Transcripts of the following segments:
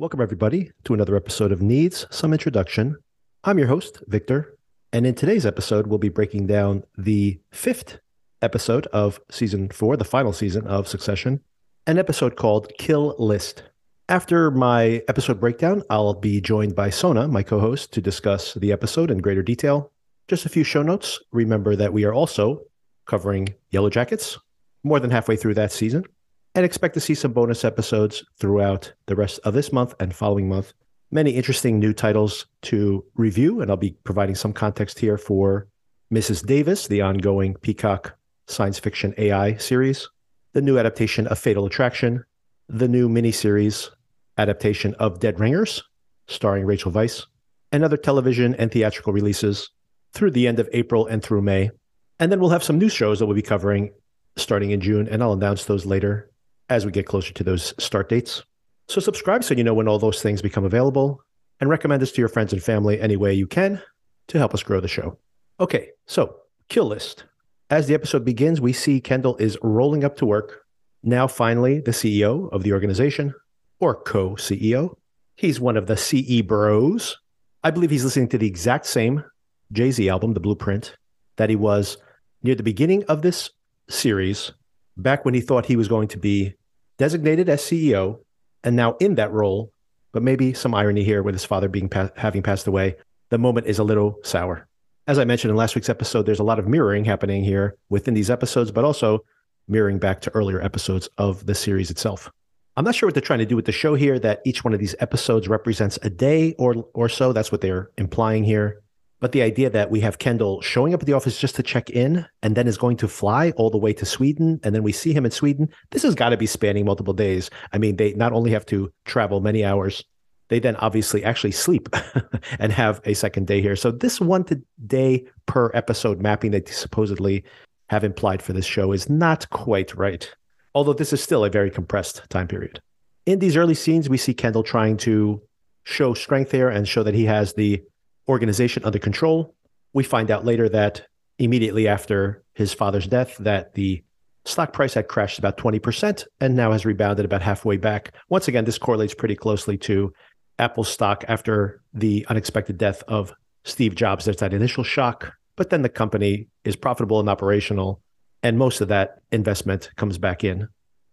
Welcome, everybody, to another episode of Needs Some Introduction. I'm your host, Victor, and in today's episode, we'll be breaking down the fifth episode of season four, the final season of Succession, an episode called Kill List. After my episode breakdown, I'll be joined by Sona, my co host, to discuss the episode in greater detail. Just a few show notes. Remember that we are also covering Yellowjackets more than halfway through that season and expect to see some bonus episodes throughout the rest of this month and following month. Many interesting new titles to review, and I'll be providing some context here for Mrs. Davis, the ongoing Peacock science fiction AI series, the new adaptation of Fatal Attraction, the new miniseries adaptation of Dead Ringers, starring Rachel Weisz, and other television and theatrical releases through the end of April and through May. And then we'll have some new shows that we'll be covering starting in June, and I'll announce those later as we get closer to those start dates. So subscribe so you know when all those things become available and recommend this to your friends and family any way you can to help us grow the show. Okay, so kill list. As the episode begins, we see Kendall is rolling up to work, now finally the CEO of the organization, or co CEO. He's one of the CE bros. I believe he's listening to the exact same Jay Z album, The Blueprint, that he was near the beginning of this series, back when he thought he was going to be designated as CEO and now in that role, but maybe some irony here with his father being pa- having passed away. The moment is a little sour. As I mentioned in last week's episode, there's a lot of mirroring happening here within these episodes, but also mirroring back to earlier episodes of the series itself. I'm not sure what they're trying to do with the show here, that each one of these episodes represents a day or or so. That's what they're implying here. But the idea that we have Kendall showing up at the office just to check in and then is going to fly all the way to Sweden and then we see him in Sweden, this has got to be spanning multiple days. I mean, they not only have to travel many hours, they then obviously actually sleep and have a second day here. So this one day per episode mapping that they supposedly have implied for this show is not quite right. Although this is still a very compressed time period. In these early scenes, we see Kendall trying to show strength here and show that he has the organization under control. We find out later that immediately after his father's death, that the stock price had crashed about 20% and now has rebounded about halfway back. Once again, this correlates pretty closely to Apple's stock after the unexpected death of Steve Jobs. There's that initial shock, but then the company is profitable and operational, and most of that investment comes back in.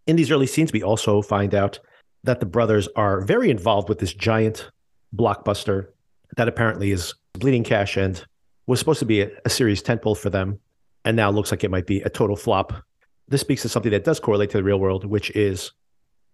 In these early scenes, we also find out that the brothers are very involved with this giant blockbuster that apparently is bleeding cash and was supposed to be a, a series tentpole for them, and now looks like it might be a total flop. This speaks to something that does correlate to the real world, which is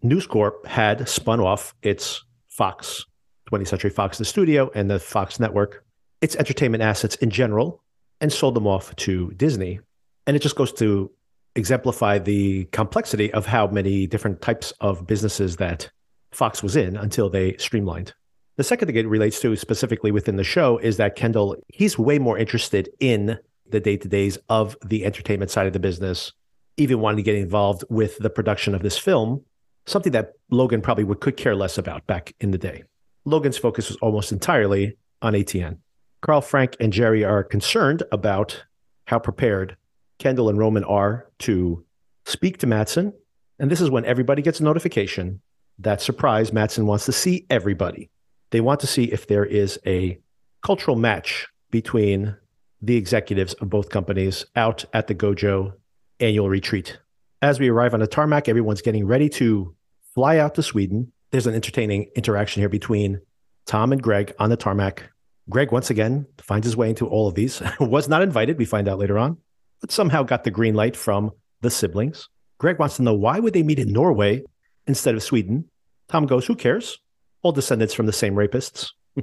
News Corp had spun off its Fox, 20th Century Fox, the studio, and the Fox network, its entertainment assets in general, and sold them off to Disney. And it just goes to exemplify the complexity of how many different types of businesses that Fox was in until they streamlined. The second thing it relates to specifically within the show is that Kendall, he's way more interested in the day to days of the entertainment side of the business, even wanting to get involved with the production of this film, something that Logan probably would could care less about back in the day. Logan's focus was almost entirely on ATN. Karl, Frank, and Gerri are concerned about how prepared Kendall and Roman are to speak to Matsson. And this is when everybody gets a notification that surprise Matsson wants to see everybody. They want to see if there is a cultural match between the executives of both companies out at the Gojo annual retreat. As we arrive on the tarmac, everyone's getting ready to fly out to Sweden. There's an entertaining interaction here between Tom and Greg on the tarmac. Greg, once again, finds his way into all of these. Was not invited, we find out later on, but somehow got the green light from the siblings. Greg wants to know why would they meet in Norway instead of Sweden? Tom goes, who cares? All descendants from the same rapists.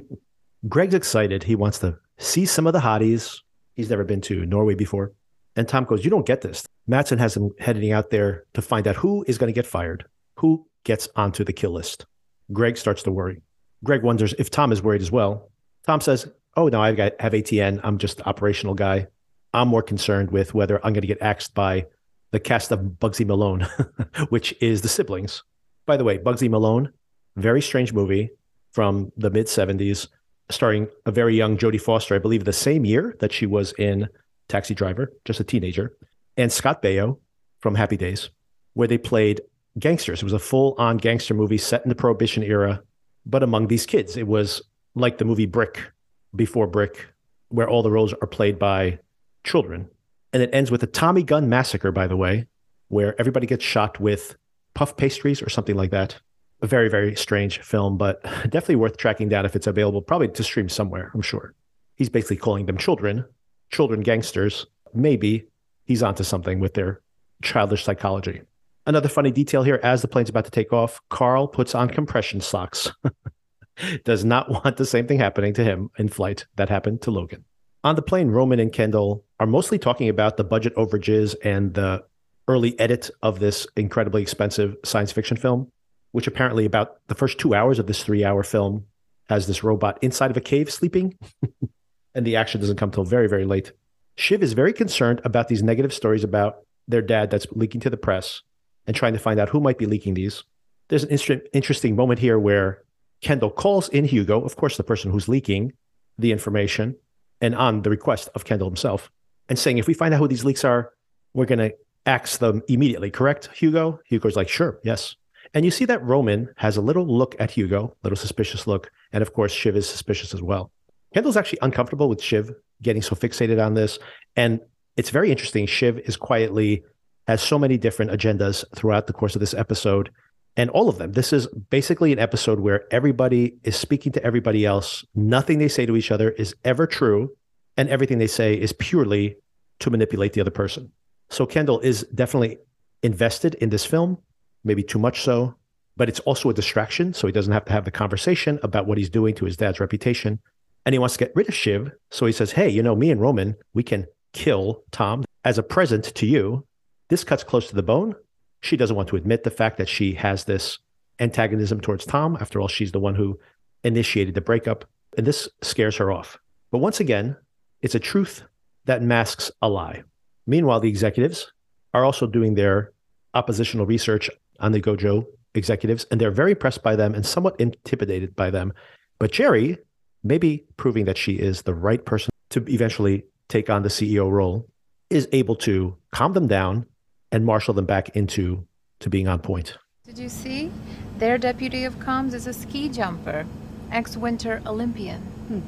Greg's excited. He wants to see some of the hotties. He's never been to Norway before. And Tom goes, You don't get this. Matsson has him heading out there to find out who is going to get fired, who gets onto the kill list. Greg starts to worry. Greg wonders if Tom is worried as well. Tom says, Oh, no, got have ATN. I'm just the operational guy. I'm more concerned with whether I'm going to get axed by the cast of Bugsy Malone, which is the siblings. By the way, Bugsy Malone very strange movie from the mid 70s, starring a very young Jodie Foster, I believe the same year that she was in Taxi Driver, just a teenager, and Scott Baio from Happy Days, where they played gangsters. It was a full on gangster movie set in the Prohibition era. but among these kids. It was like the movie Brick before Brick, where all the roles are played by children. And it ends with a Tommy gun massacre, by the way, where everybody gets shot with puff pastries or something like that. A very, very strange film, but definitely worth tracking down if it's available, probably to stream somewhere, I'm sure. He's basically calling them children, children gangsters. Maybe he's onto something with their childish psychology. Another funny detail here as the plane's about to take off, Karl puts on compression socks. Does not want the same thing happening to him in flight that happened to Logan. On the plane, Roman and Kendall are mostly talking about the budget overages and the early edit of this incredibly expensive science fiction film, which apparently about the first two hours of this three hour film has this robot inside of a cave sleeping. and the action doesn't come till very, very late. Shiv is very concerned about these negative stories about their dad that's leaking to the press and trying to find out who might be leaking these. There's an inter- interesting moment here where Kendall calls in Hugo, of course, the person who's leaking the information, and on the request of Kendall himself, and saying, if we find out who these leaks are, we're going to axe them immediately, correct, Hugo? Hugo's like, sure, yes. And you see that Roman has a little look at Hugo, little suspicious look. And of course, Shiv is suspicious as well. Kendall's actually uncomfortable with Shiv getting so fixated on this. And it's very interesting. Shiv is quietly has so many different agendas throughout the course of this episode. And all of them. This is basically an episode where everybody is speaking to everybody else. Nothing they say to each other is ever true. And everything they say is purely to manipulate the other person. So Kendall is definitely invested in this film, maybe too much so, but it's also a distraction. So he doesn't have to have the conversation about what he's doing to his dad's reputation. And he wants to get rid of Shiv. So he says, Hey, you know, me and Roman, we can kill Tom as a present to you. This cuts close to the bone. She doesn't want to admit the fact that she has this antagonism towards Tom. After all, she's the one who initiated the breakup, and this scares her off. But once again, it's a truth that masks a lie. Meanwhile, the executives are also doing their oppositional research on the Gojo executives, and they're very impressed by them and somewhat intimidated by them. But Gerri, maybe proving that she is the right person to eventually take on the CEO role, is able to calm them down and marshal them back into to being on point. Did you see? Their deputy of comms is a ski jumper, ex-winter Olympian. Hmm.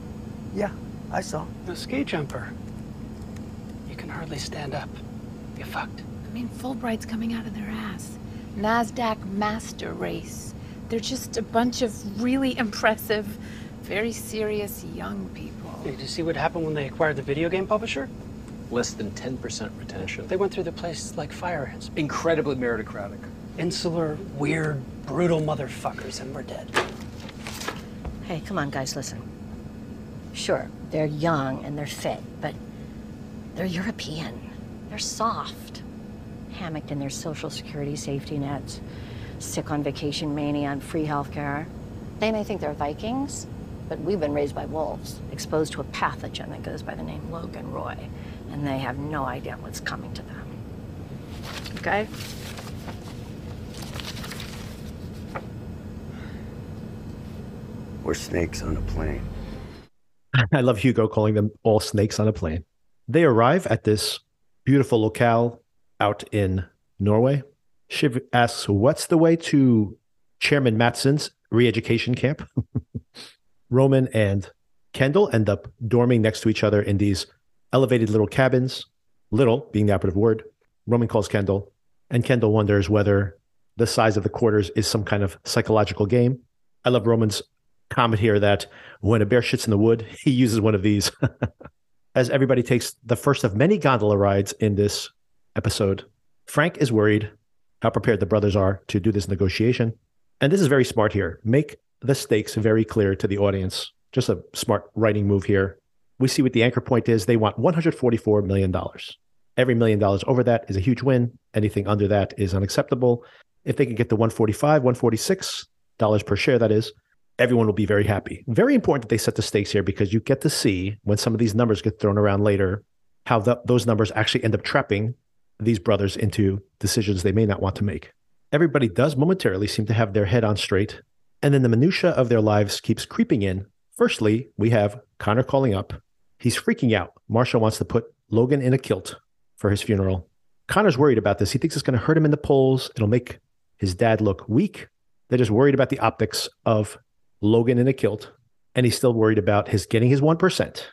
Yeah, I saw. The ski jumper. You can hardly stand up. You're fucked. I mean, Fulbright's coming out of their ass. NASDAQ master race. They're just a bunch of really impressive, very serious young people. Did you see what happened when they acquired the video game publisher? less than 10% retention. They went through the place like fire ants. Incredibly meritocratic. Insular, weird, brutal motherfuckers, and we're dead. Hey, come on, guys, listen. Sure, they're young and they're fit, but they're European. They're soft. Hammocked in their social security safety nets, sick on vacation mania and free healthcare. They may think they're Vikings, but we've been raised by wolves, exposed to a pathogen that goes by the name Logan Roy and they have no idea what's coming to them. Okay? We're snakes on a plane. I love Hugo calling them all snakes on a plane. They arrive at this beautiful locale out in Norway. Shiv asks, What's the way to Chairman Matsson's re education camp? Roman and Kendall end up dorming next to each other in these elevated little cabins, little being the operative word. Roman calls Kendall, and Kendall wonders whether the size of the quarters is some kind of psychological game. I love Roman's comment here that when a bear shits in the wood, he uses one of these. As everybody takes the first of many gondola rides in this episode, Frank is worried how prepared the brothers are to do this negotiation. And this is very smart here. Make the stakes very clear to the audience. Just a smart writing move here we see what the anchor point is. They want $144 million. Every million dollars over that is a huge win. Anything under that is unacceptable. If they can get to 145, 146 dollars per share, that is, everyone will be very happy. Very important that they set the stakes here because you get to see when some of these numbers get thrown around later, how the, those numbers actually end up trapping these brothers into decisions they may not want to make. Everybody does momentarily seem to have their head on straight, and then the minutia of their lives keeps creeping in. Firstly, we have Connor calling up. He's freaking out. Marshall wants to put Logan in a kilt for his funeral. Connor's worried about this. He thinks it's going to hurt him in the polls. It'll make his dad look weak. They're just worried about the optics of Logan in a kilt, and he's still worried about his getting his 1%.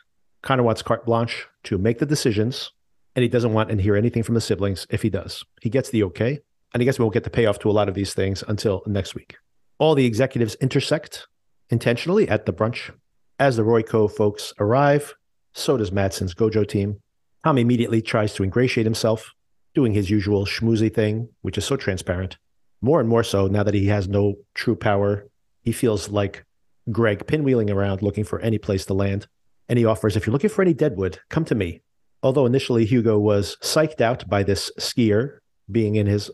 Connor wants carte blanche to make the decisions, and he doesn't want to hear anything from the siblings if he does. He gets the okay, and I guess we won't get the payoff to a lot of these things until next week. All the executives intersect intentionally at the brunch. As the Royco folks arrive, so does Matsson's Gojo team. Tom immediately tries to ingratiate himself, doing his usual schmoozy thing, which is so transparent. More and more so now that he has no true power. He feels like Greg pinwheeling around looking for any place to land. And he offers, if you're looking for any deadwood, come to me. Although initially Hugo was psyched out by this skier being in his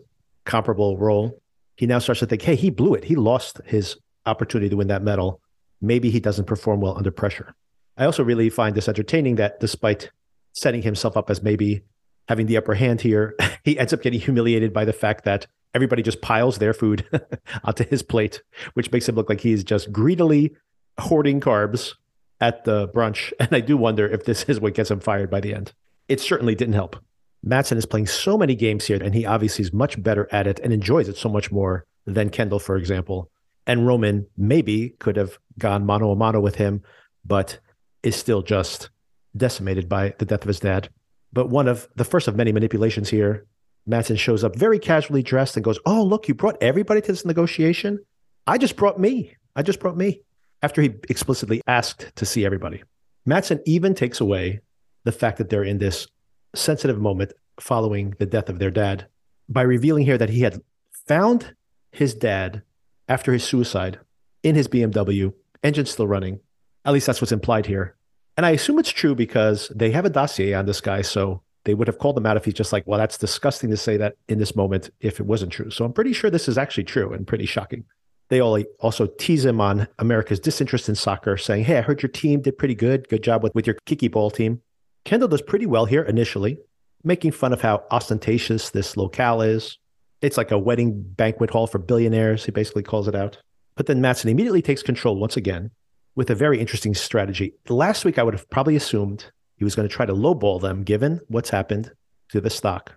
comparable role, he now starts to think, hey, he blew it. He lost his opportunity to win that medal. Maybe he doesn't perform well under pressure. I also really find this entertaining that despite setting himself up as maybe having the upper hand here, he ends up getting humiliated by the fact that everybody just piles their food onto his plate, which makes him look like he's just greedily hoarding carbs at the brunch. And I do wonder if this is what gets him fired by the end. It certainly didn't help. Matsson is playing so many games here, and he obviously is much better at it and enjoys it so much more than Kendall, for example. And Roman maybe could have gone mano a mano with him, but is still just decimated by the death of his dad. But one of the first of many manipulations here, Matsson shows up very casually dressed and goes, Oh, look, you brought everybody to this negotiation? I just brought me. I just brought me. After he explicitly asked to see everybody. Matsson even takes away the fact that they're in this sensitive moment following the death of their dad by revealing here that he had found his dad after his suicide in his BMW, engine still running. At least that's what's implied here. And I assume it's true because they have a dossier on this guy. So they would have called him out if he's just like, well, that's disgusting to say that in this moment if it wasn't true. So I'm pretty sure this is actually true and pretty shocking. They also tease him on America's disinterest in soccer, saying, Hey, I heard your team did pretty good. Good job with, with your Kiki Ball team. Kendall does pretty well here initially, making fun of how ostentatious this locale is. It's like a wedding banquet hall for billionaires, he basically calls it out. But then Matsson immediately takes control once again with a very interesting strategy. Last week, I would have probably assumed he was going to try to lowball them given what's happened to the stock.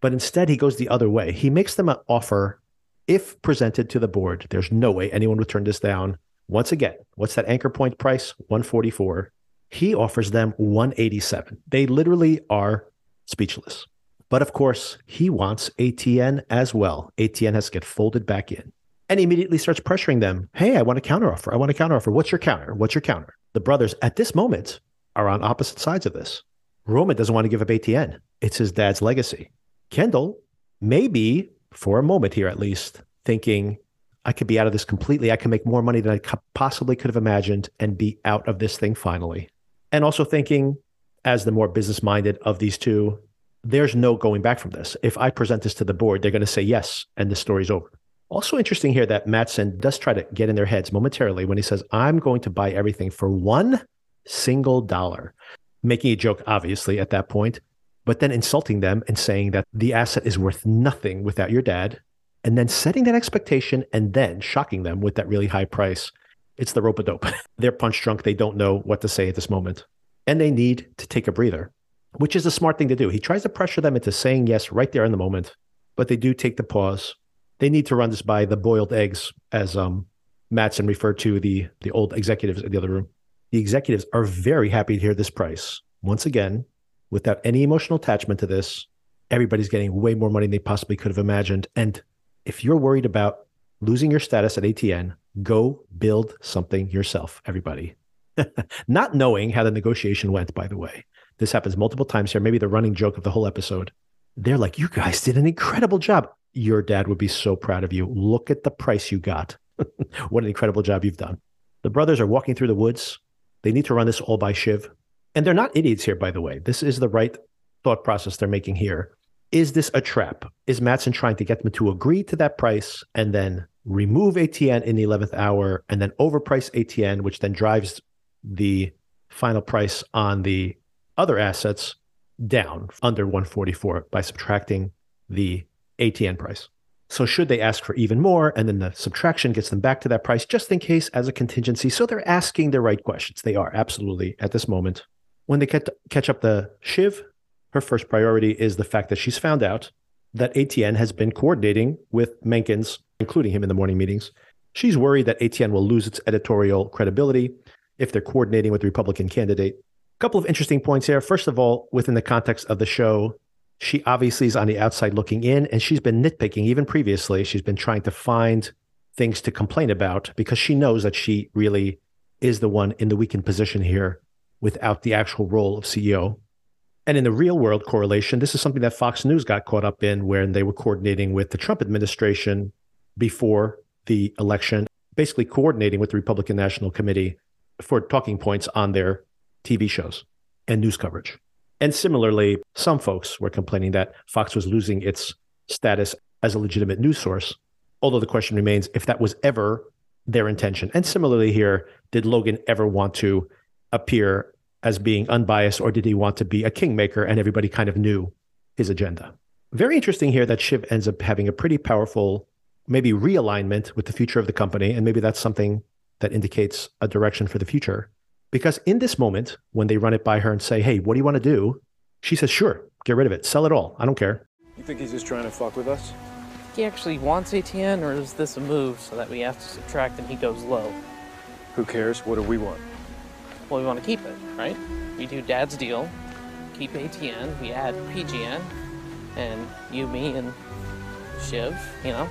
But instead, he goes the other way. He makes them an offer if presented to the board. There's no way anyone would turn this down. Once again, what's that anchor point price? 144 he offers them 187. They literally are speechless. But of course, he wants ATN as well. ATN has to get folded back in. And he immediately starts pressuring them. Hey, I want a counteroffer. I want a counteroffer. What's your counter? What's your counter? The brothers at this moment are on opposite sides of this. Roman doesn't want to give up ATN. It's his dad's legacy. Kendall, maybe for a moment here at least, thinking, I could be out of this completely. I can make more money than I possibly could have imagined and be out of this thing finally and also thinking as the more business minded of these two, there's no going back from this. If I present this to the board, they're going to say yes, and the story's over. Also interesting here that Matsson does try to get in their heads momentarily when he says, I'm going to buy everything for one single dollar, making a joke, obviously, at that point, but then insulting them and saying that the asset is worth nothing without your dad, and then setting that expectation and then shocking them with that really high price. It's the rope a dope. They're punch drunk. They don't know what to say at this moment. And they need to take a breather, which is a smart thing to do. He tries to pressure them into saying yes right there in the moment, but they do take the pause. They need to run this by the boiled eggs, as um, Matsson referred to the, the old executives in the other room. The executives are very happy to hear this price. Once again, without any emotional attachment to this, everybody's getting way more money than they possibly could have imagined. And if you're worried about losing your status at ATN, go build something yourself, everybody. Not knowing how the negotiation went, by the way. This happens multiple times here, maybe the running joke of the whole episode. They're like, You guys did an incredible job. Your dad would be so proud of you. Look at the price you got. what an incredible job you've done. The brothers are walking through the woods. They need to run this all by Shiv. And they're not idiots here, by the way. This is the right thought process they're making here. Is this a trap? Is Matsson trying to get them to agree to that price and then remove ATN in the 11th hour and then overprice ATN, which then drives the final price on the other assets down under 144 by subtracting the ATN price. So should they ask for even more and then the subtraction gets them back to that price just in case as a contingency? So they're asking the right questions. They are absolutely at this moment. When they catch up the Shiv, her first priority is the fact that she's found out that ATN has been coordinating with Mencken's, including him in the morning meetings, She's worried that ATN will lose its editorial credibility if they're coordinating with the Republican candidate. A couple of interesting points here. First of all, within the context of the show, she obviously is on the outside looking in, and she's been nitpicking even previously. She's been trying to find things to complain about because she knows that she really is the one in the weakened position here without the actual role of CEO. And in the real world correlation, this is something that Fox News got caught up in when they were coordinating with the Trump administration before the election, basically coordinating with the Republican National Committee for talking points on their TV shows and news coverage. And similarly, some folks were complaining that Fox was losing its status as a legitimate news source. Although the question remains if that was ever their intention. And similarly, here, did Logan ever want to appear as being unbiased, or did he want to be a kingmaker and everybody kind of knew his agenda? Very interesting here that Shiv ends up having a pretty powerful, maybe realignment with the future of the company. And maybe that's something that indicates a direction for the future. Because in this moment, when they run it by her and say, hey, what do you want to do? She says, sure, get rid of it, sell it all. I don't care. You think he's just trying to fuck with us? He actually wants ATN, or is this a move so that we have to subtract and he goes low? Who cares? What do we want? Well, we want to keep it, right? We do Dad's deal, keep ATN, we add PGN, and you, me, and Shiv, you know,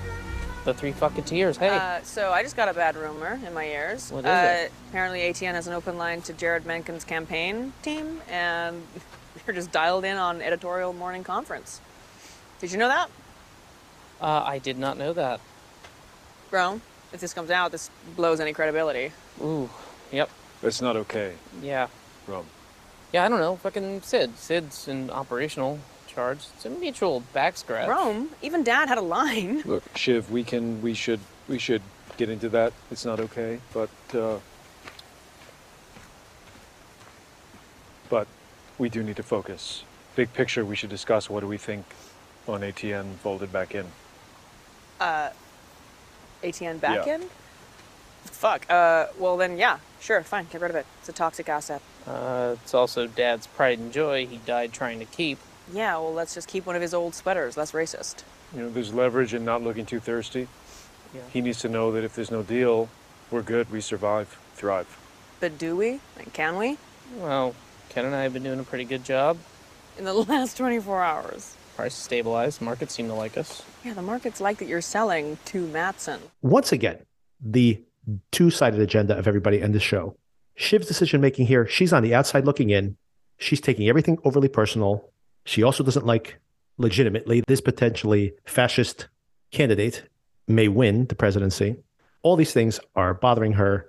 the three fucking tears. Hey, Uh, so I just got a bad rumor in my ears. What is uh, it? Apparently ATN has an open line to Jeryd Mencken's campaign team, and they're just dialed in on editorial morning conference. Did you know that? uh, I did not know that. Bro, if this comes out, this blows any credibility. Ooh, yep, That's not okay, yeah. Rum. Yeah, I don't know. Fucking Cyd. Cyd's in operational charge. It's a mutual back scratch. Rome, even Dad had a line. Look, Shiv, we can, we should, we should get into that. It's not okay, but, uh, but we do need to focus. Big picture, we should discuss what do we think on ATN folded back in. Uh, ATN back Yeah. in? Fuck. Uh, well then, yeah, sure, fine, get rid of it. It's a toxic asset. Uh, it's also Dad's pride and joy he died trying to keep. Yeah, well, let's just keep one of his old sweaters. Less racist. You know, there's leverage in not looking too thirsty. Yeah. He needs to know that if there's no deal, we're good, we survive, thrive. But do we? And can we? Well, Ken and I have been doing a pretty good job. In the last 24 hours. Price stabilized. Markets seem to like us. Yeah, the market's like that you're selling to Matsson. Once again, the two sided agenda of everybody in this show. Shiv's decision making here, she's on the outside looking in. She's taking everything overly personal. She also doesn't like legitimately this potentially fascist candidate may win the presidency. All these things are bothering her.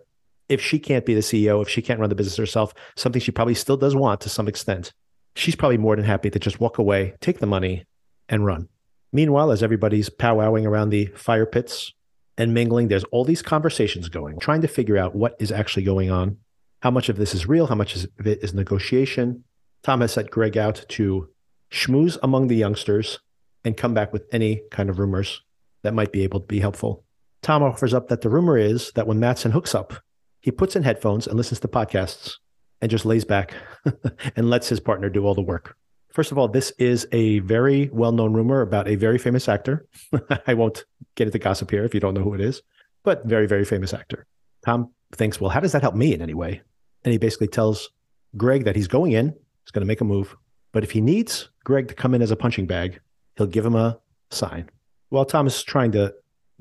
If she can't be the CEO, if she can't run the business herself, something she probably still does want to some extent, she's probably more than happy to just walk away, take the money, and run. Meanwhile, as everybody's powwowing around the fire pits and mingling, there's all these conversations going, trying to figure out what is actually going on, how much of this is real, how much of it is negotiation. Tom has sent Greg out to schmooze among the youngsters and come back with any kind of rumors that might be able to be helpful. Tom offers up that the rumor is that when Matsson hooks up, he puts in headphones and listens to podcasts and just lays back and lets his partner do all the work. First of all, this is a very well known rumor about a very famous actor. I won't get into gossip here if you don't know who it is, but very, very famous actor. Tom thinks, well, how does that help me in any way? And he basically tells Greg that he's going in, he's going to make a move. But if he needs Greg to come in as a punching bag, he'll give him a sign. While Tom is trying to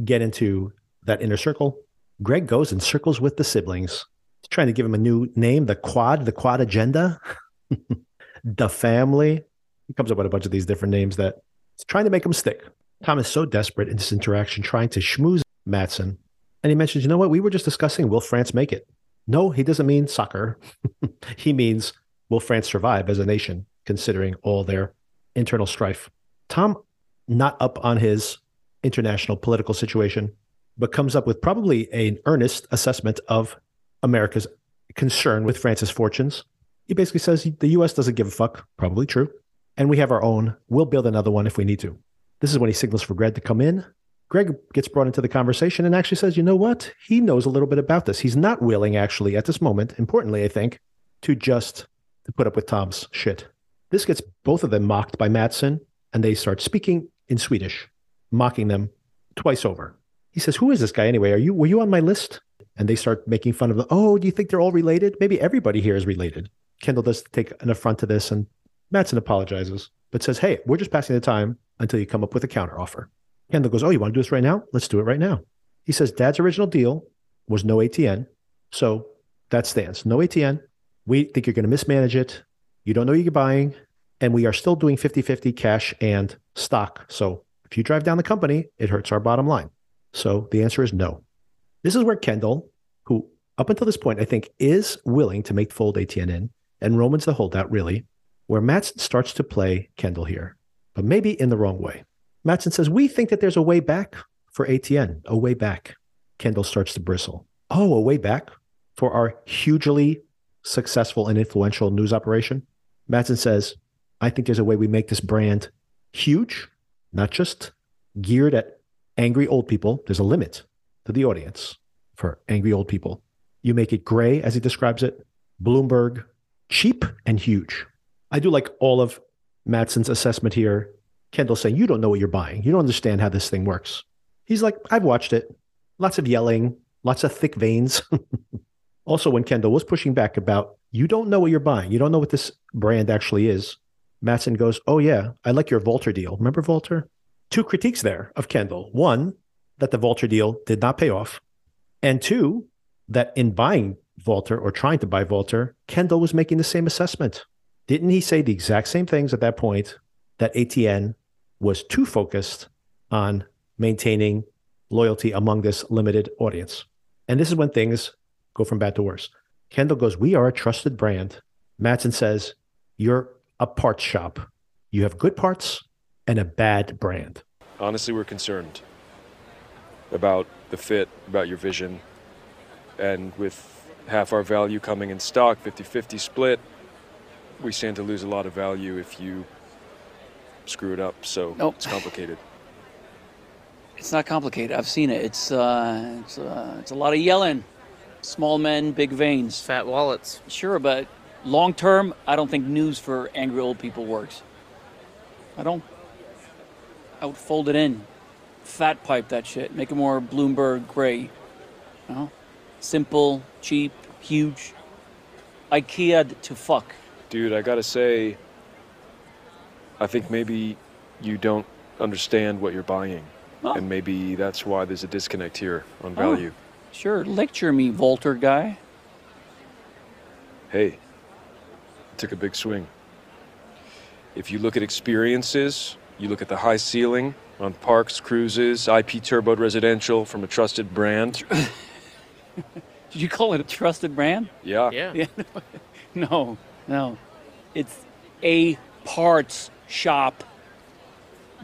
get into that inner circle, Greg goes and circles with the siblings. He's trying to give him a new name, the quad, the quad agenda, the family. He comes up with a bunch of these different names that he's trying to make them stick. Tom is so desperate in this interaction, trying to schmooze Matsson. And he mentions, you know what? We were just discussing, will France make it? No, he doesn't mean soccer. he means, will France survive as a nation, considering all their internal strife? Tom, not up on his international political situation, but comes up with probably an earnest assessment of America's concern with France's fortunes. He basically says the US doesn't give a fuck, probably true. And we have our own. We'll build another one if we need to. This is when he signals for Greg to come in. Greg gets brought into the conversation and actually says, you know what? He knows a little bit about this. He's not willing, actually, at this moment, importantly, I think, to just to put up with Tom's shit. This gets both of them mocked by Matsson, and they start speaking in Swedish, mocking them twice over. He says, Who is this guy anyway? Are you were you on my list? And they start making fun of them. Oh, do you think they're all related? Maybe everybody here is related. Kendall does take an affront to this, and Matsson apologizes, but says, Hey, we're just passing the time until you come up with a counter offer. Kendall goes, Oh, you want to do this right now? Let's do it right now. He says, Dad's original deal was no ATN. So that stands. No ATN. We think you're going to mismanage it. You don't know you're buying. And we are still doing 50 50 cash and stock. So if you drive down the company, it hurts our bottom line. So the answer is no. This is where Kendall, who up until this point, I think is willing to make fold ATN in, and Roman's the holdout, really, where Matsson starts to play Kendall here, but maybe in the wrong way. Matsson says, We think that there's a way back for ATN, a way back. Kendall starts to bristle. Oh, a way back for our hugely successful and influential news operation? Matsson says, I think there's a way we make this brand huge, not just geared at angry old people. There's a limit to the audience for angry old people. You make it gray, as he describes it, Bloomberg, cheap and huge. I do like all of Matsson's assessment here. Kendall saying, You don't know what you're buying. You don't understand how this thing works. He's like, I've watched it. Lots of yelling, lots of thick veins. also, when Kendall was pushing back about, You don't know what you're buying. You don't know what this brand actually is. Matsson goes, Oh, yeah, I like your Vaulter deal. Remember Vaulter? Two critiques there of Kendall. One, that the Vaulter deal did not pay off. And two, that in buying Vaulter or trying to buy Vaulter, Kendall was making the same assessment. Didn't he say the exact same things at that point that ATN was too focused on maintaining loyalty among this limited audience? And this is when things go from bad to worse. Kendall goes, We are a trusted brand. Matsson says, You're a parts shop. You have good parts and a bad brand. Honestly, we're concerned about the fit, about your vision. And with half our value coming in stock, 50 50 split, we stand to lose a lot of value if you screw it up. So Nope. it's complicated. It's not complicated. I've seen it. It's uh, it's uh, it's a lot of yelling. Small men, big veins. Fat wallets. Sure, but long term, I don't think news for angry old people works. I don't. I would fold it in, fat pipe that shit, make it more Bloomberg gray. You know, simple, cheap, huge. IKEA to fuck. Dude, I gotta say, I think maybe you don't understand what you're buying. Oh. And maybe that's why there's a disconnect here on Oh. value. Sure, lecture me, Vaulter guy. Hey, took a big swing. If you look at experiences, you look at the high ceiling on parks, cruises, IP turboed residential from a trusted brand. Did you call it a trusted brand? Yeah. Yeah. Yeah. No, no. It's a parts shop.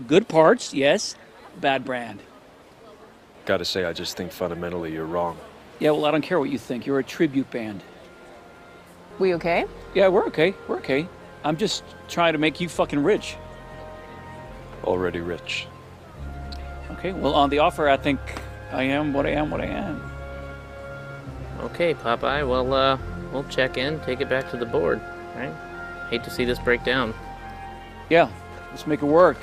Good parts, yes. Bad brand. Gotta say, I just think fundamentally you're wrong. Yeah, well, I don't care what you think. You're a tribute band. We okay? Yeah, we're okay. We're okay. I'm just trying to make you fucking rich. Already rich. Okay, well, on the offer, I think I am what I am, what I am. Okay, Popeye. Well, uh, we'll check in, take it back to the board. Right? Hate to see this break down. Yeah, let's make it work.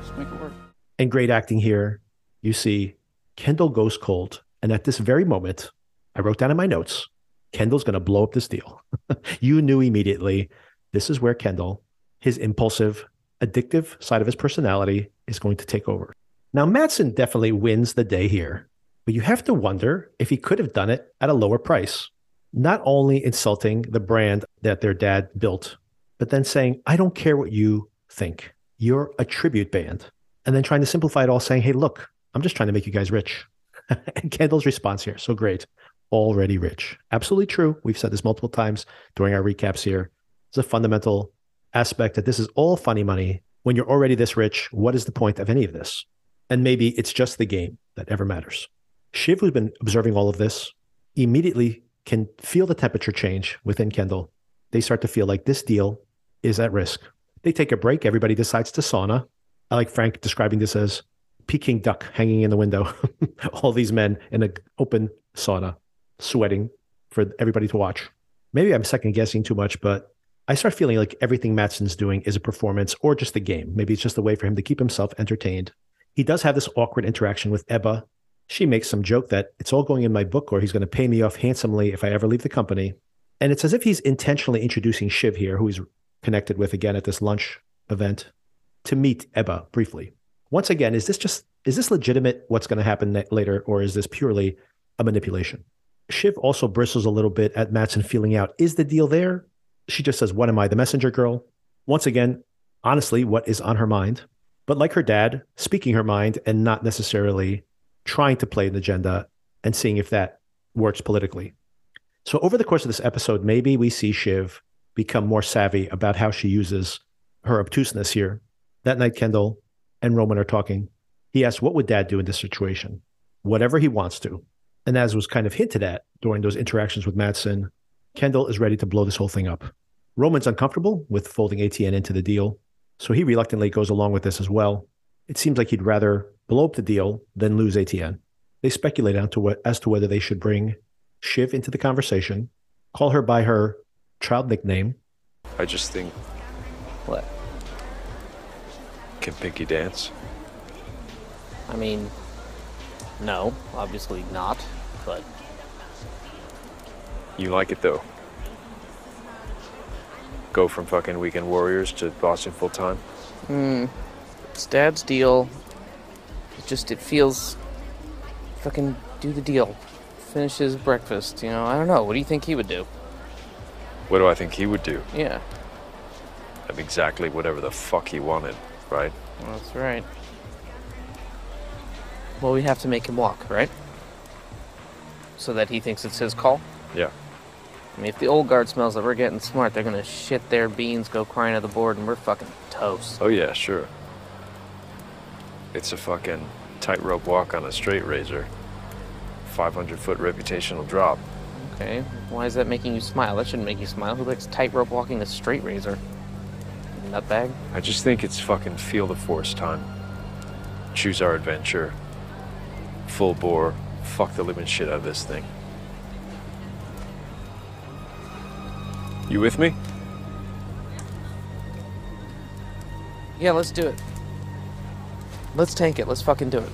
Let's make it work. And great acting here. You see, Kendall goes cold. And at this very moment, I wrote down in my notes, Kendall's going to blow up this deal. you knew immediately this is where Kendall, his impulsive, addictive side of his personality, is going to take over. Now, Matsson definitely wins the day here, but you have to wonder if he could have done it at a lower price. Not only insulting the brand that their dad built, but then saying, I don't care what you think. You're a tribute band. And then trying to simplify it all, saying, Hey, look, I'm just trying to make you guys rich. and Kendall's response here, so great. Already rich. Absolutely true. We've said this multiple times during our recaps here. It's a fundamental aspect that this is all funny money. When you're already this rich, what is the point of any of this? And maybe it's just the game that ever matters. Shiv, who's been observing all of this, immediately can feel the temperature change within Kendall. They start to feel like this deal is at risk. They take a break. Everybody decides to sauna. I like Frank describing this as Peking duck hanging in the window. all these men in an open sauna, sweating for everybody to watch. Maybe I'm second guessing too much, but I start feeling like everything Matsson's doing is a performance or just a game. Maybe it's just a way for him to keep himself entertained. He does have this awkward interaction with Ebba. She makes some joke that it's all going in my book or he's going to pay me off handsomely if I ever leave the company. And it's as if he's intentionally introducing Shiv here, who he's connected with again at this lunch event, to meet Ebba briefly. Once again, is this just is this legitimate what's going to happen later, or is this purely a manipulation? Shiv also bristles a little bit at Matsson feeling out is the deal there? She just says, What am I, the messenger girl? Once again, honestly, what is on her mind? But like her dad, speaking her mind and not necessarily trying to play an agenda and seeing if that works politically. So, over the course of this episode, maybe we see Shiv become more savvy about how she uses her obtuseness here. That night, Kendall and Roman are talking. He asks, What would dad do in this situation? Whatever he wants to. And as was kind of hinted at during those interactions with Matsson, Kendall is ready to blow this whole thing up. Roman's uncomfortable with folding ATN into the deal, so he reluctantly goes along with this as well. It seems like he'd rather blow up the deal then lose ATN. They speculate on to what, as to whether they should bring Shiv into the conversation, call her by her child nickname. I just think. What? Can Pinky dance? I mean, no, obviously not, but You like it though. Go from fucking weekend warriors to Boston full time. hmm, it's dad's deal. It just it feels fucking do the deal. Finish his breakfast, you know. I don't know. What do you think he would do? What do I think he would do? Yeah, Have exactly whatever the fuck he wanted, right? that's right. Well, we have to make him walk, right? So that he thinks it's his call. Yeah. I mean, if the old guard smells that we're getting smart, they're gonna shit their beans, go crying at the board, and we're fucking toast. Oh yeah, sure. It's a fucking tightrope walk on a straight razor. 500 foot reputational drop. Okay, why is that making you smile? That shouldn't make you smile. Who likes tightrope walking a straight razor? Nutbag? I just think it's fucking feel the force time. Choose our adventure. Full bore. Fuck the living shit out of this thing. You with me? Yeah, let's do it. Let's tank it. Let's fucking do it.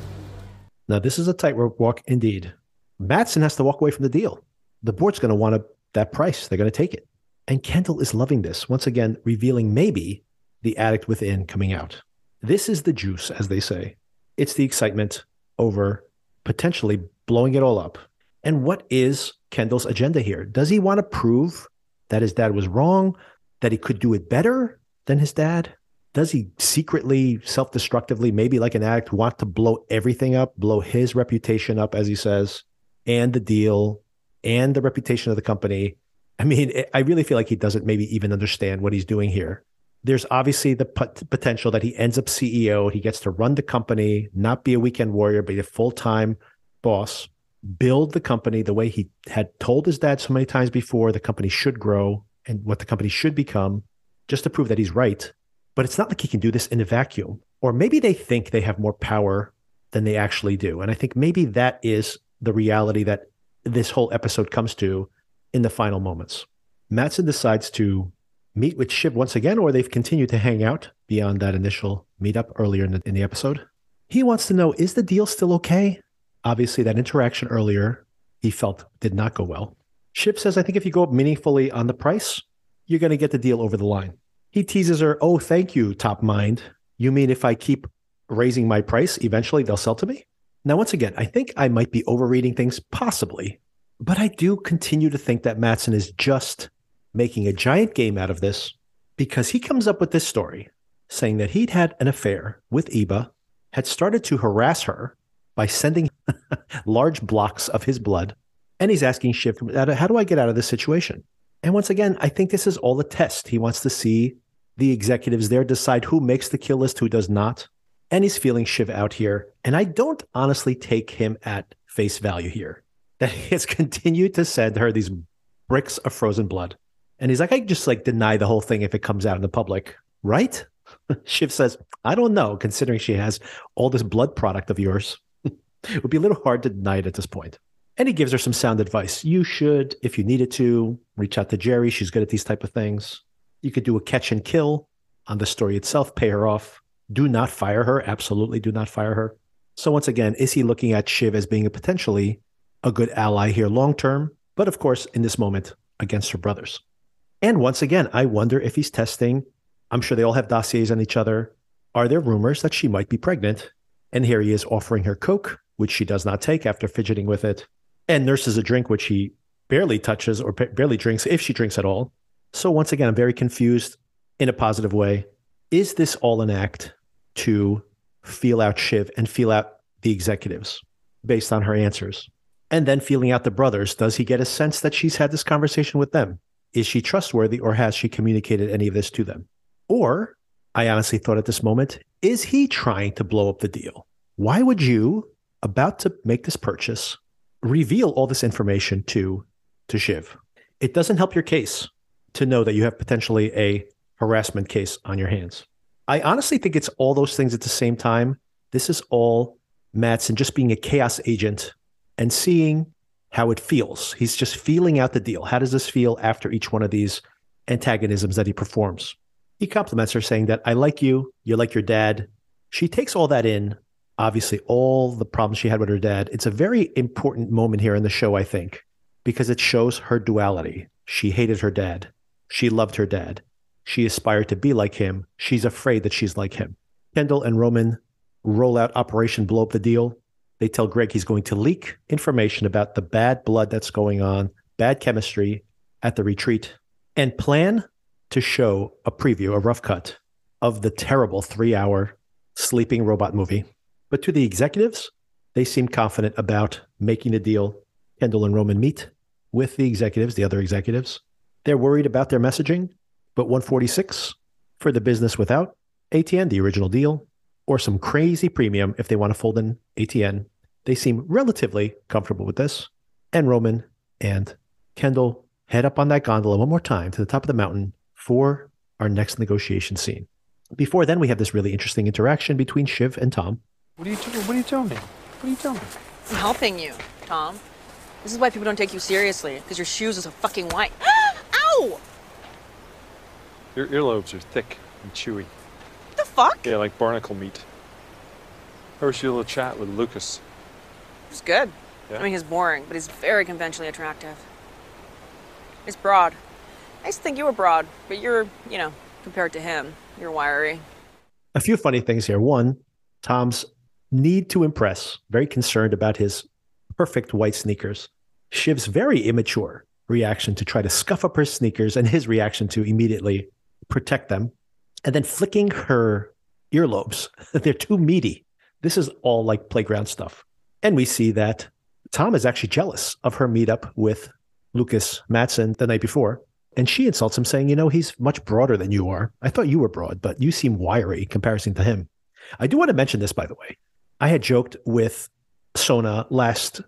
Now, this is a tightrope walk indeed. Matsson has to walk away from the deal. The board's going to want a, that price. They're going to take it. And Kendall is loving this, once again, revealing maybe the addict within coming out. This is the juice, as they say. It's the excitement over potentially blowing it all up. And what is Kendall's agenda here? Does he want to prove that his dad was wrong, that he could do it better than his dad? Does he secretly, self destructively, maybe like an addict, want to blow everything up, blow his reputation up, as he says, and the deal and the reputation of the company? I mean, I really feel like he doesn't maybe even understand what he's doing here. There's obviously the pot- potential that he ends up CEO. He gets to run the company, not be a weekend warrior, be a full time boss, build the company the way he had told his dad so many times before the company should grow and what the company should become, just to prove that he's right. But it's not like he can do this in a vacuum. Or maybe they think they have more power than they actually do. And I think maybe that is the reality that this whole episode comes to in the final moments. Matsson decides to meet with Shiv once again, or they've continued to hang out beyond that initial meetup earlier in the, in the episode. He wants to know is the deal still okay? Obviously, that interaction earlier he felt did not go well. Shiv says, I think if you go up meaningfully on the price, you're going to get the deal over the line. He teases her, Oh, thank you, top mind. You mean if I keep raising my price, eventually they'll sell to me? Now, once again, I think I might be overreading things, possibly, but I do continue to think that Matsson is just making a giant game out of this because he comes up with this story saying that he'd had an affair with Ebba, had started to harass her by sending large blocks of his blood, and he's asking Shiv, How do I get out of this situation? And once again, I think this is all a test. He wants to see the executives there decide who makes the kill list, who does not. And he's feeling Shiv out here. And I don't honestly take him at face value here that he has continued to send her these bricks of frozen blood. And he's like, I just like deny the whole thing if it comes out in the public, right? Shiv says, I don't know, considering she has all this blood product of yours. it would be a little hard to deny it at this point. And he gives her some sound advice. You should, if you needed to, reach out to Gerri. She's good at these type of things. You could do a catch and kill on the story itself, pay her off. Do not fire her. Absolutely do not fire her. So once again, is he looking at Shiv as being a potentially a good ally here long term? But of course, in this moment, against her brothers. And once again, I wonder if he's testing. I'm sure they all have dossiers on each other. Are there rumors that she might be pregnant? And here he is offering her Coke, which she does not take after fidgeting with it, and nurses a drink which he barely touches or barely drinks, if she drinks at all. So once again, I'm very confused in a positive way. Is this all an act to feel out Shiv and feel out the executives based on her answers? And then feeling out the brothers, does he get a sense that she's had this conversation with them? Is she trustworthy or has she communicated any of this to them? Or, I honestly thought at this moment, is he trying to blow up the deal? Why would you, about to make this purchase, reveal all this information to, to Shiv? It doesn't help your case to know that you have potentially a harassment case on your hands. I honestly think it's all those things at the same time. This is all Matsson just being a chaos agent and seeing how it feels. He's just feeling out the deal. How does this feel after each one of these antagonisms that he performs? He compliments her, saying that I like you, you're like your dad. She takes all that in, obviously, all the problems she had with her dad. It's a very important moment here in the show, I think, because it shows her duality. She hated her dad, she loved her dad. She aspired to be like him. She's afraid that she's like him. Kendall and Roman roll out Operation Blow Up the Deal. They tell Greg he's going to leak information about the bad blood that's going on, bad chemistry at the retreat, and plan to show a preview, a rough cut of the terrible three hour sleeping robot movie. But to the executives, they seem confident about making the deal. Kendall and Roman meet with the executives, the other executives. They're worried about their messaging, but 146 for the business without ATN, the original deal, or some crazy premium if they want to fold in ATN. They seem relatively comfortable with this. And Roman and Kendall head up on that gondola one more time to the top of the mountain for our next negotiation scene. Before then, we have this really interesting interaction between Shiv and Tom. What are you doing? What are you doing? What are you doing? I'm helping you, Tom. This is why people don't take you seriously, because your shoes are so fucking white. Ow! Your earlobes are thick and chewy. What the fuck? Yeah, like barnacle meat. How was your little chat with Lucas? It was good. Yeah? I mean, he's boring, but he's very conventionally attractive. He's broad. I used to think you were broad, but you're, you know, compared to him, you're wiry. A few funny things here. One, Tom's need to impress, very concerned about his perfect white sneakers. Shiv's very immature reaction to try to scuff up her sneakers and his reaction to immediately protect them. And then flicking her earlobes. They're too meaty. This is all like playground stuff. And we see that Tom is actually jealous of her meetup with Lucas Matsson the night before. And she insults him, saying, You know, he's much broader than you are. I thought you were broad, but you seem wiry in comparison to him. I do want to mention this, by the way. I had joked with Sona last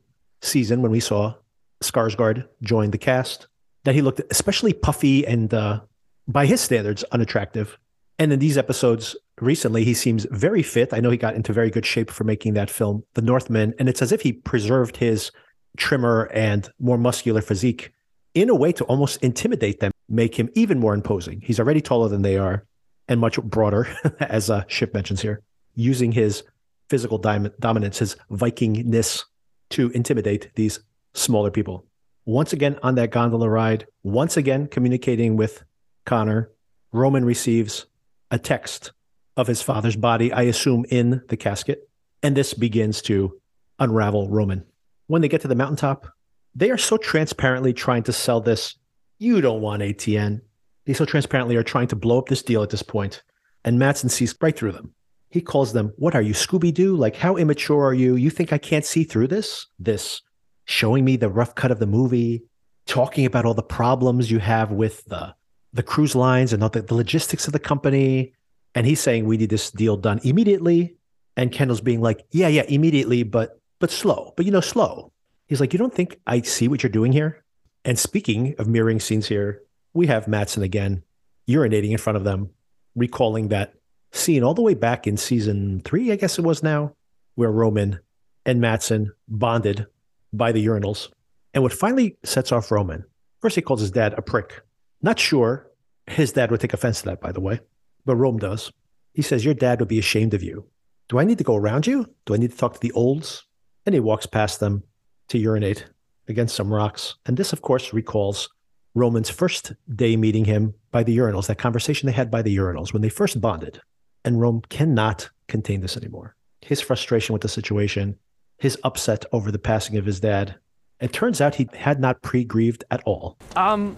season when we saw Skarsgård join the cast that he looked especially puffy and, uh, by his standards, unattractive. And in these episodes recently, he seems very fit. I know he got into very good shape for making that film, The Northman. And it's as if he preserved his trimmer and more muscular physique in a way to almost intimidate them, make him even more imposing. He's already taller than they are and much broader, as uh, Shiv mentions here, using his physical dominance, his Vikingness to intimidate these smaller people. Once again on that gondola ride, once again communicating with Connor, Roman receives a text of his father's body, I assume in the casket. And this begins to unravel Roman. When they get to the mountaintop, they are so transparently trying to sell this. You don't want ATN. They so transparently are trying to blow up this deal at this point, and Matsson sees right through them. He calls them, What are you, Scooby Doo? Like, how immature are you? You think I can't see through this? This showing me the rough cut of the movie, talking about all the problems you have with the, the cruise lines and all the, the logistics of the company. And he's saying, We need this deal done immediately. And Kendall's being like, Yeah, yeah, immediately, but but slow. But you know, slow. He's like, You don't think I see what you're doing here? And speaking of mirroring scenes here, we have Matsson again urinating in front of them, recalling that scene all the way back in season three, I guess it was now, where Roman and Matsson bonded by the urinals. And what finally sets off Roman, first he calls his dad a prick. Not sure his dad would take offense to that, by the way, but Rome does. He says, Your dad would be ashamed of you Do I need to go around you? Do I need to talk to the olds? And he walks past them to urinate against some rocks. And this, of course, recalls Roman's first day meeting him by the urinals, that conversation they had by the urinals when they first bonded. And Rome cannot contain this anymore. His frustration with the situation, his upset over the passing of his dad. It turns out he had not pre grieved at all. Um,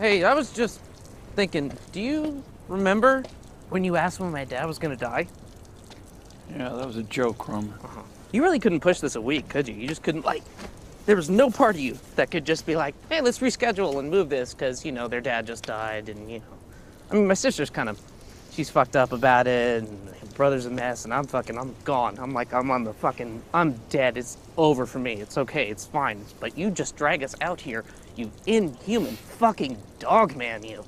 hey, I was just thinking, do you remember when you asked when my dad was gonna die? Yeah, that was a joke, Rum. You really couldn't push this a week, could you? You just couldn't, like, there was no part of you that could just be like, hey, let's reschedule and move this because, you know, their dad just died and, you know. I mean, my sister's kind of, she's fucked up about it and brother's a mess and I'm fucking, I'm gone. I'm like, I'm on the fucking, I'm dead. It's over for me. It's okay. It's fine. But you just drag us out here, you inhuman fucking dog man, you.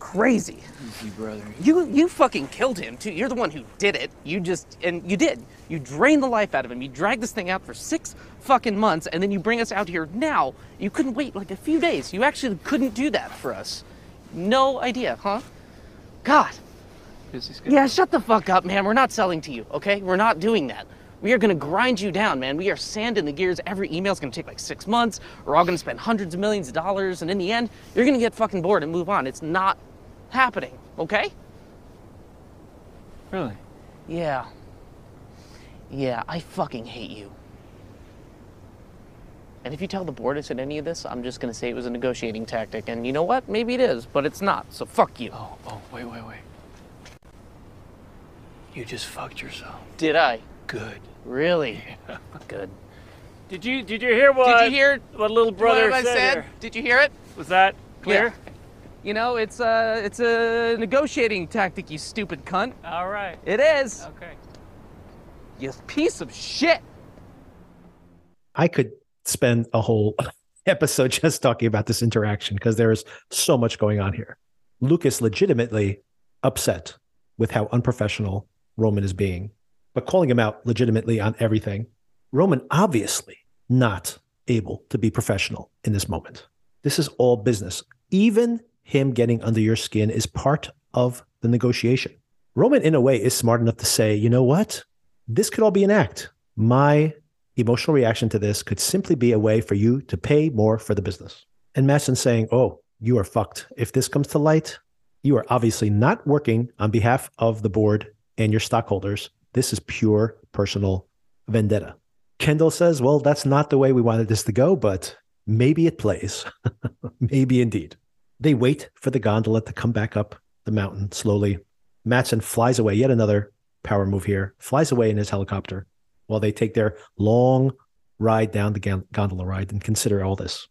Crazy. Easy, brother. You you fucking killed him too. You're the one who did it. You just and you did. You drained the life out of him. You dragged this thing out for six fucking months, and then you bring us out here now. You couldn't wait like a few days. You actually couldn't do that for us. No idea, huh? God. Yeah, shut the fuck up, man. We're not selling to you, okay? We're not doing that. We are gonna grind you down, man. We are sanding the gears. Every email's gonna take like six months. We're all gonna spend hundreds of millions of dollars, and in the end, you're gonna get fucking bored and move on. It's not happening, okay? Really? Yeah. Yeah, I fucking hate you. And if you tell the board I said any of this, I'm just gonna say it was a negotiating tactic. And you know what? Maybe it is, but it's not. So fuck you. Oh, oh, wait, wait, wait. You just fucked yourself. Did I? Good. Really? Good. Did you did you hear what Did you hear what little brother what I said? said? Did you hear it? Was that clear? Yeah. You know, it's a it's a negotiating tactic, you stupid cunt. All right. It is. Okay. You piece of shit. I could spend a whole episode just talking about this interaction because there is so much going on here. Lucas legitimately upset with how unprofessional Roman is being, but calling him out legitimately on everything. Roman obviously not able to be professional in this moment. This is all business. Even him getting under your skin is part of the negotiation. Roman, in a way, is smart enough to say, you know what? This could all be an act. My emotional reaction to this could simply be a way for you to pay more for the business. And Matsson saying, oh, you are fucked. If this comes to light, you are obviously not working on behalf of the board and your stockholders. This is pure personal vendetta. Kendall says, well, that's not the way we wanted this to go, but maybe it plays. maybe indeed. They wait for the gondola to come back up the mountain slowly. Matsson flies away, yet another power move here, flies away in his helicopter while they take their long ride down the gondola ride and consider all this.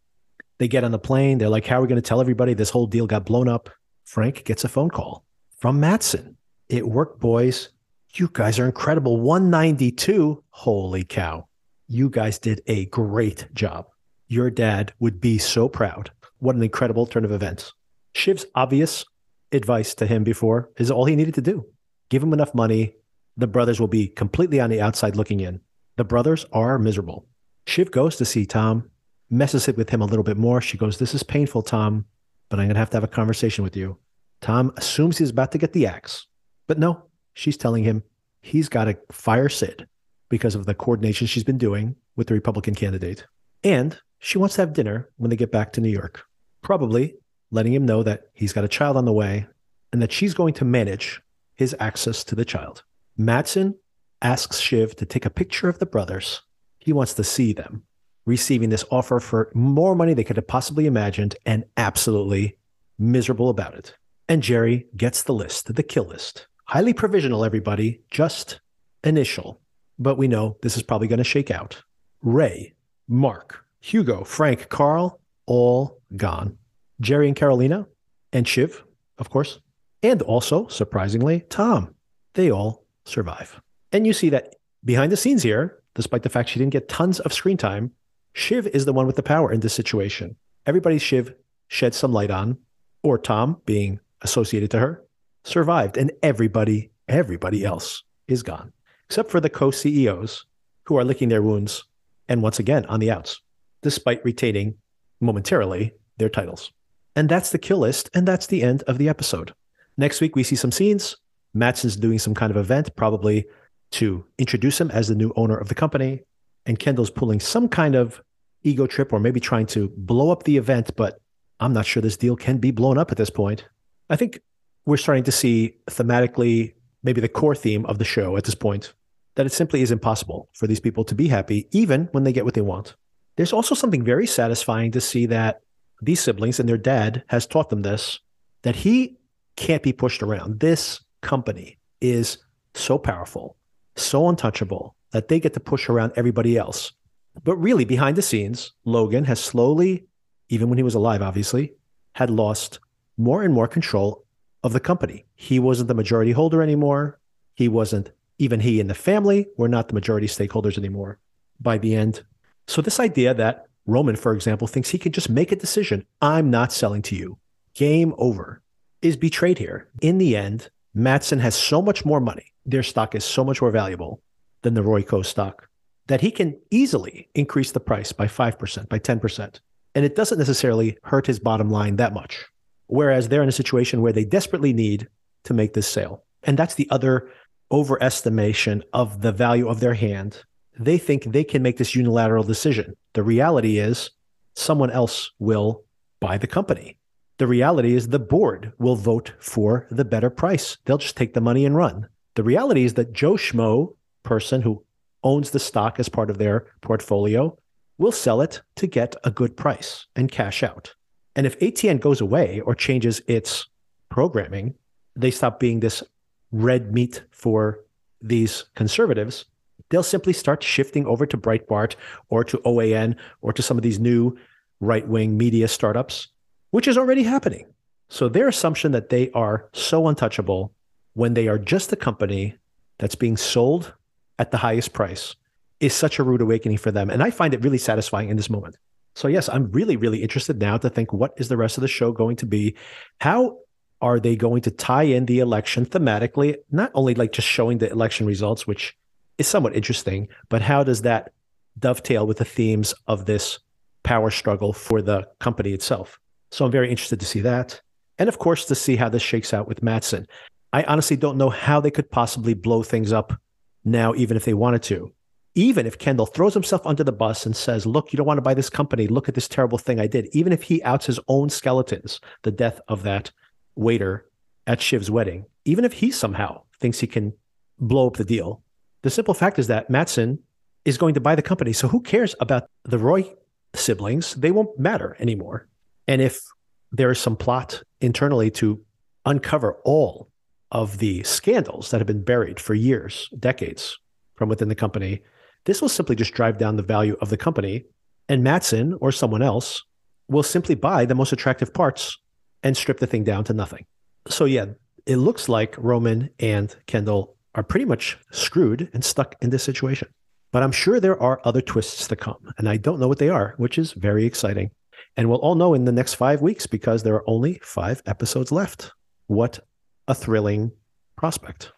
They get on the plane. They're like, How are we going to tell everybody this whole deal got blown up? Frank gets a phone call from Matsson. It worked, boys. You guys are incredible. 192. Holy cow. You guys did a great job. Your dad would be so proud. What an incredible turn of events. Shiv's obvious advice to him before is all he needed to do. Give him enough money. The brothers will be completely on the outside looking in. The brothers are miserable. Shiv goes to see Tom, messes it with him a little bit more. She goes, This is painful, Tom, but I'm going to have to have a conversation with you. Tom assumes he's about to get the axe. But no, she's telling him he's got to fire Cyd because of the coordination she's been doing with the Republican candidate. And she wants to have dinner when they get back to New York, probably letting him know that he's got a child on the way and that she's going to manage his access to the child. Matsson asks Shiv to take a picture of the brothers. He wants to see them receiving this offer for more money they could have possibly imagined and absolutely miserable about it. And Gerri gets the list, the kill list. Highly provisional, everybody, just initial. But we know this is probably going to shake out. Ray, Mark, Hugo, Frank, Karl, all gone. Gerri and Karolina, and Shiv, of course, and also, surprisingly, Tom. They all survive. And you see that behind the scenes here, despite the fact she didn't get tons of screen time, Shiv is the one with the power in this situation. Everybody Shiv sheds some light on, or Tom being associated to her, survived. And everybody, everybody else is gone, except for the co CEOs who are licking their wounds and once again on the outs, despite retaining momentarily their titles. And that's the kill list, and that's the end of the episode. Next week, we see some scenes. Matsson's doing some kind of event, probably to introduce him as the new owner of the company. And Kendall's pulling some kind of ego trip or maybe trying to blow up the event, but I'm not sure this deal can be blown up at this point. I think we're starting to see thematically maybe the core theme of the show at this point that it simply is impossible for these people to be happy even when they get what they want. There's also something very satisfying to see that these siblings and their dad has taught them this that he can't be pushed around. This company is so powerful, so untouchable that they get to push around everybody else. But really, behind the scenes, Logan has slowly, even when he was alive, obviously, had lost more and more control of the company. He wasn't the majority holder anymore. He wasn't, even he and the family were not the majority stakeholders anymore by the end. So, this idea that Roman, for example, thinks he can just make a decision I'm not selling to you, game over, is betrayed here. In the end, Matsson has so much more money, their stock is so much more valuable than the Royco stock that he can easily increase the price by 5%, by 10%. And it doesn't necessarily hurt his bottom line that much. Whereas they're in a situation where they desperately need to make this sale. And that's the other overestimation of the value of their hand. They think they can make this unilateral decision. The reality is someone else will buy the company. The reality is the board will vote for the better price. They'll just take the money and run. The reality is that Joe Schmo, person who owns the stock as part of their portfolio, will sell it to get a good price and cash out. And if ATN goes away or changes its programming, they stop being this red meat for these conservatives. They'll simply start shifting over to Breitbart or to OAN or to some of these new right wing media startups, which is already happening. So their assumption that they are so untouchable when they are just a company that's being sold at the highest price is such a rude awakening for them. And I find it really satisfying in this moment. So, yes, I'm really, really interested now to think what is the rest of the show going to be? How are they going to tie in the election thematically? Not only like just showing the election results, which is somewhat interesting, but how does that dovetail with the themes of this power struggle for the company itself? So, I'm very interested to see that. And of course, to see how this shakes out with Matsson. I honestly don't know how they could possibly blow things up now, even if they wanted to even if Kendall throws himself under the bus and says, Look, you don't want to buy this company. Look at this terrible thing I did. Even if he outs his own skeletons, the death of that waiter at Shiv's wedding, even if he somehow thinks he can blow up the deal, the simple fact is that Matsson is going to buy the company. So who cares about the Roy siblings? They won't matter anymore. And if there is some plot internally to uncover all of the scandals that have been buried for years, decades from within the company, this will simply just drive down the value of the company, and Matsson or someone else will simply buy the most attractive parts and strip the thing down to nothing. So, yeah, it looks like Roman and Kendall are pretty much screwed and stuck in this situation. But I'm sure there are other twists to come, and I don't know what they are, which is very exciting. And we'll all know in the next five weeks because there are only five episodes left. What a thrilling prospect.